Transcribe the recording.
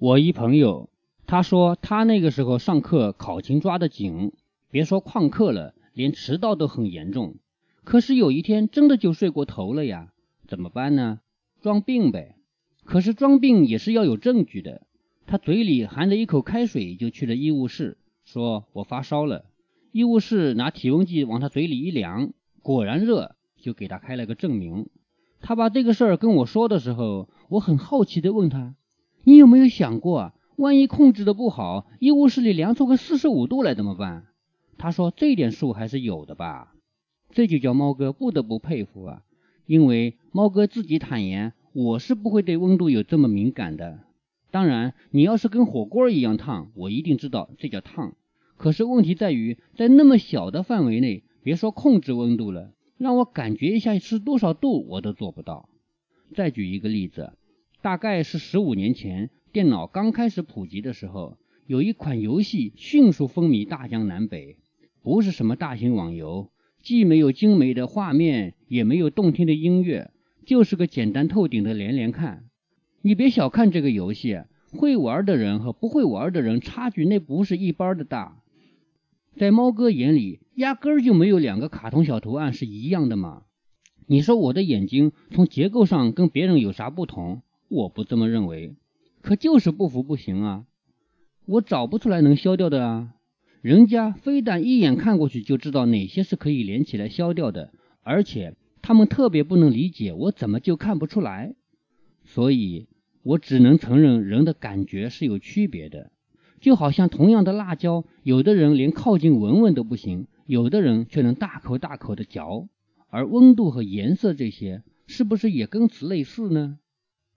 我一朋友，他说他那个时候上课考勤抓得紧，别说旷课了，连迟到都很严重。可是有一天真的就睡过头了呀，怎么办呢？装病呗。可是装病也是要有证据的。他嘴里含着一口开水就去了医务室，说我发烧了。医务室拿体温计往他嘴里一量，果然热，就给他开了个证明。他把这个事儿跟我说的时候，我很好奇的问他。你有没有想过？万一控制的不好，医务室里量出个四十五度来怎么办？他说这点数还是有的吧。这就叫猫哥不得不佩服啊，因为猫哥自己坦言，我是不会对温度有这么敏感的。当然，你要是跟火锅一样烫，我一定知道这叫烫。可是问题在于，在那么小的范围内，别说控制温度了，让我感觉一下是多少度，我都做不到。再举一个例子。大概是十五年前，电脑刚开始普及的时候，有一款游戏迅速风靡大江南北。不是什么大型网游，既没有精美的画面，也没有动听的音乐，就是个简单透顶的连连看。你别小看这个游戏，会玩的人和不会玩的人差距那不是一般的大。在猫哥眼里，压根儿就没有两个卡通小图案是一样的嘛。你说我的眼睛从结构上跟别人有啥不同？我不这么认为，可就是不服不行啊！我找不出来能消掉的啊！人家非但一眼看过去就知道哪些是可以连起来消掉的，而且他们特别不能理解我怎么就看不出来。所以，我只能承认人的感觉是有区别的。就好像同样的辣椒，有的人连靠近闻闻都不行，有的人却能大口大口的嚼。而温度和颜色这些，是不是也跟此类似呢？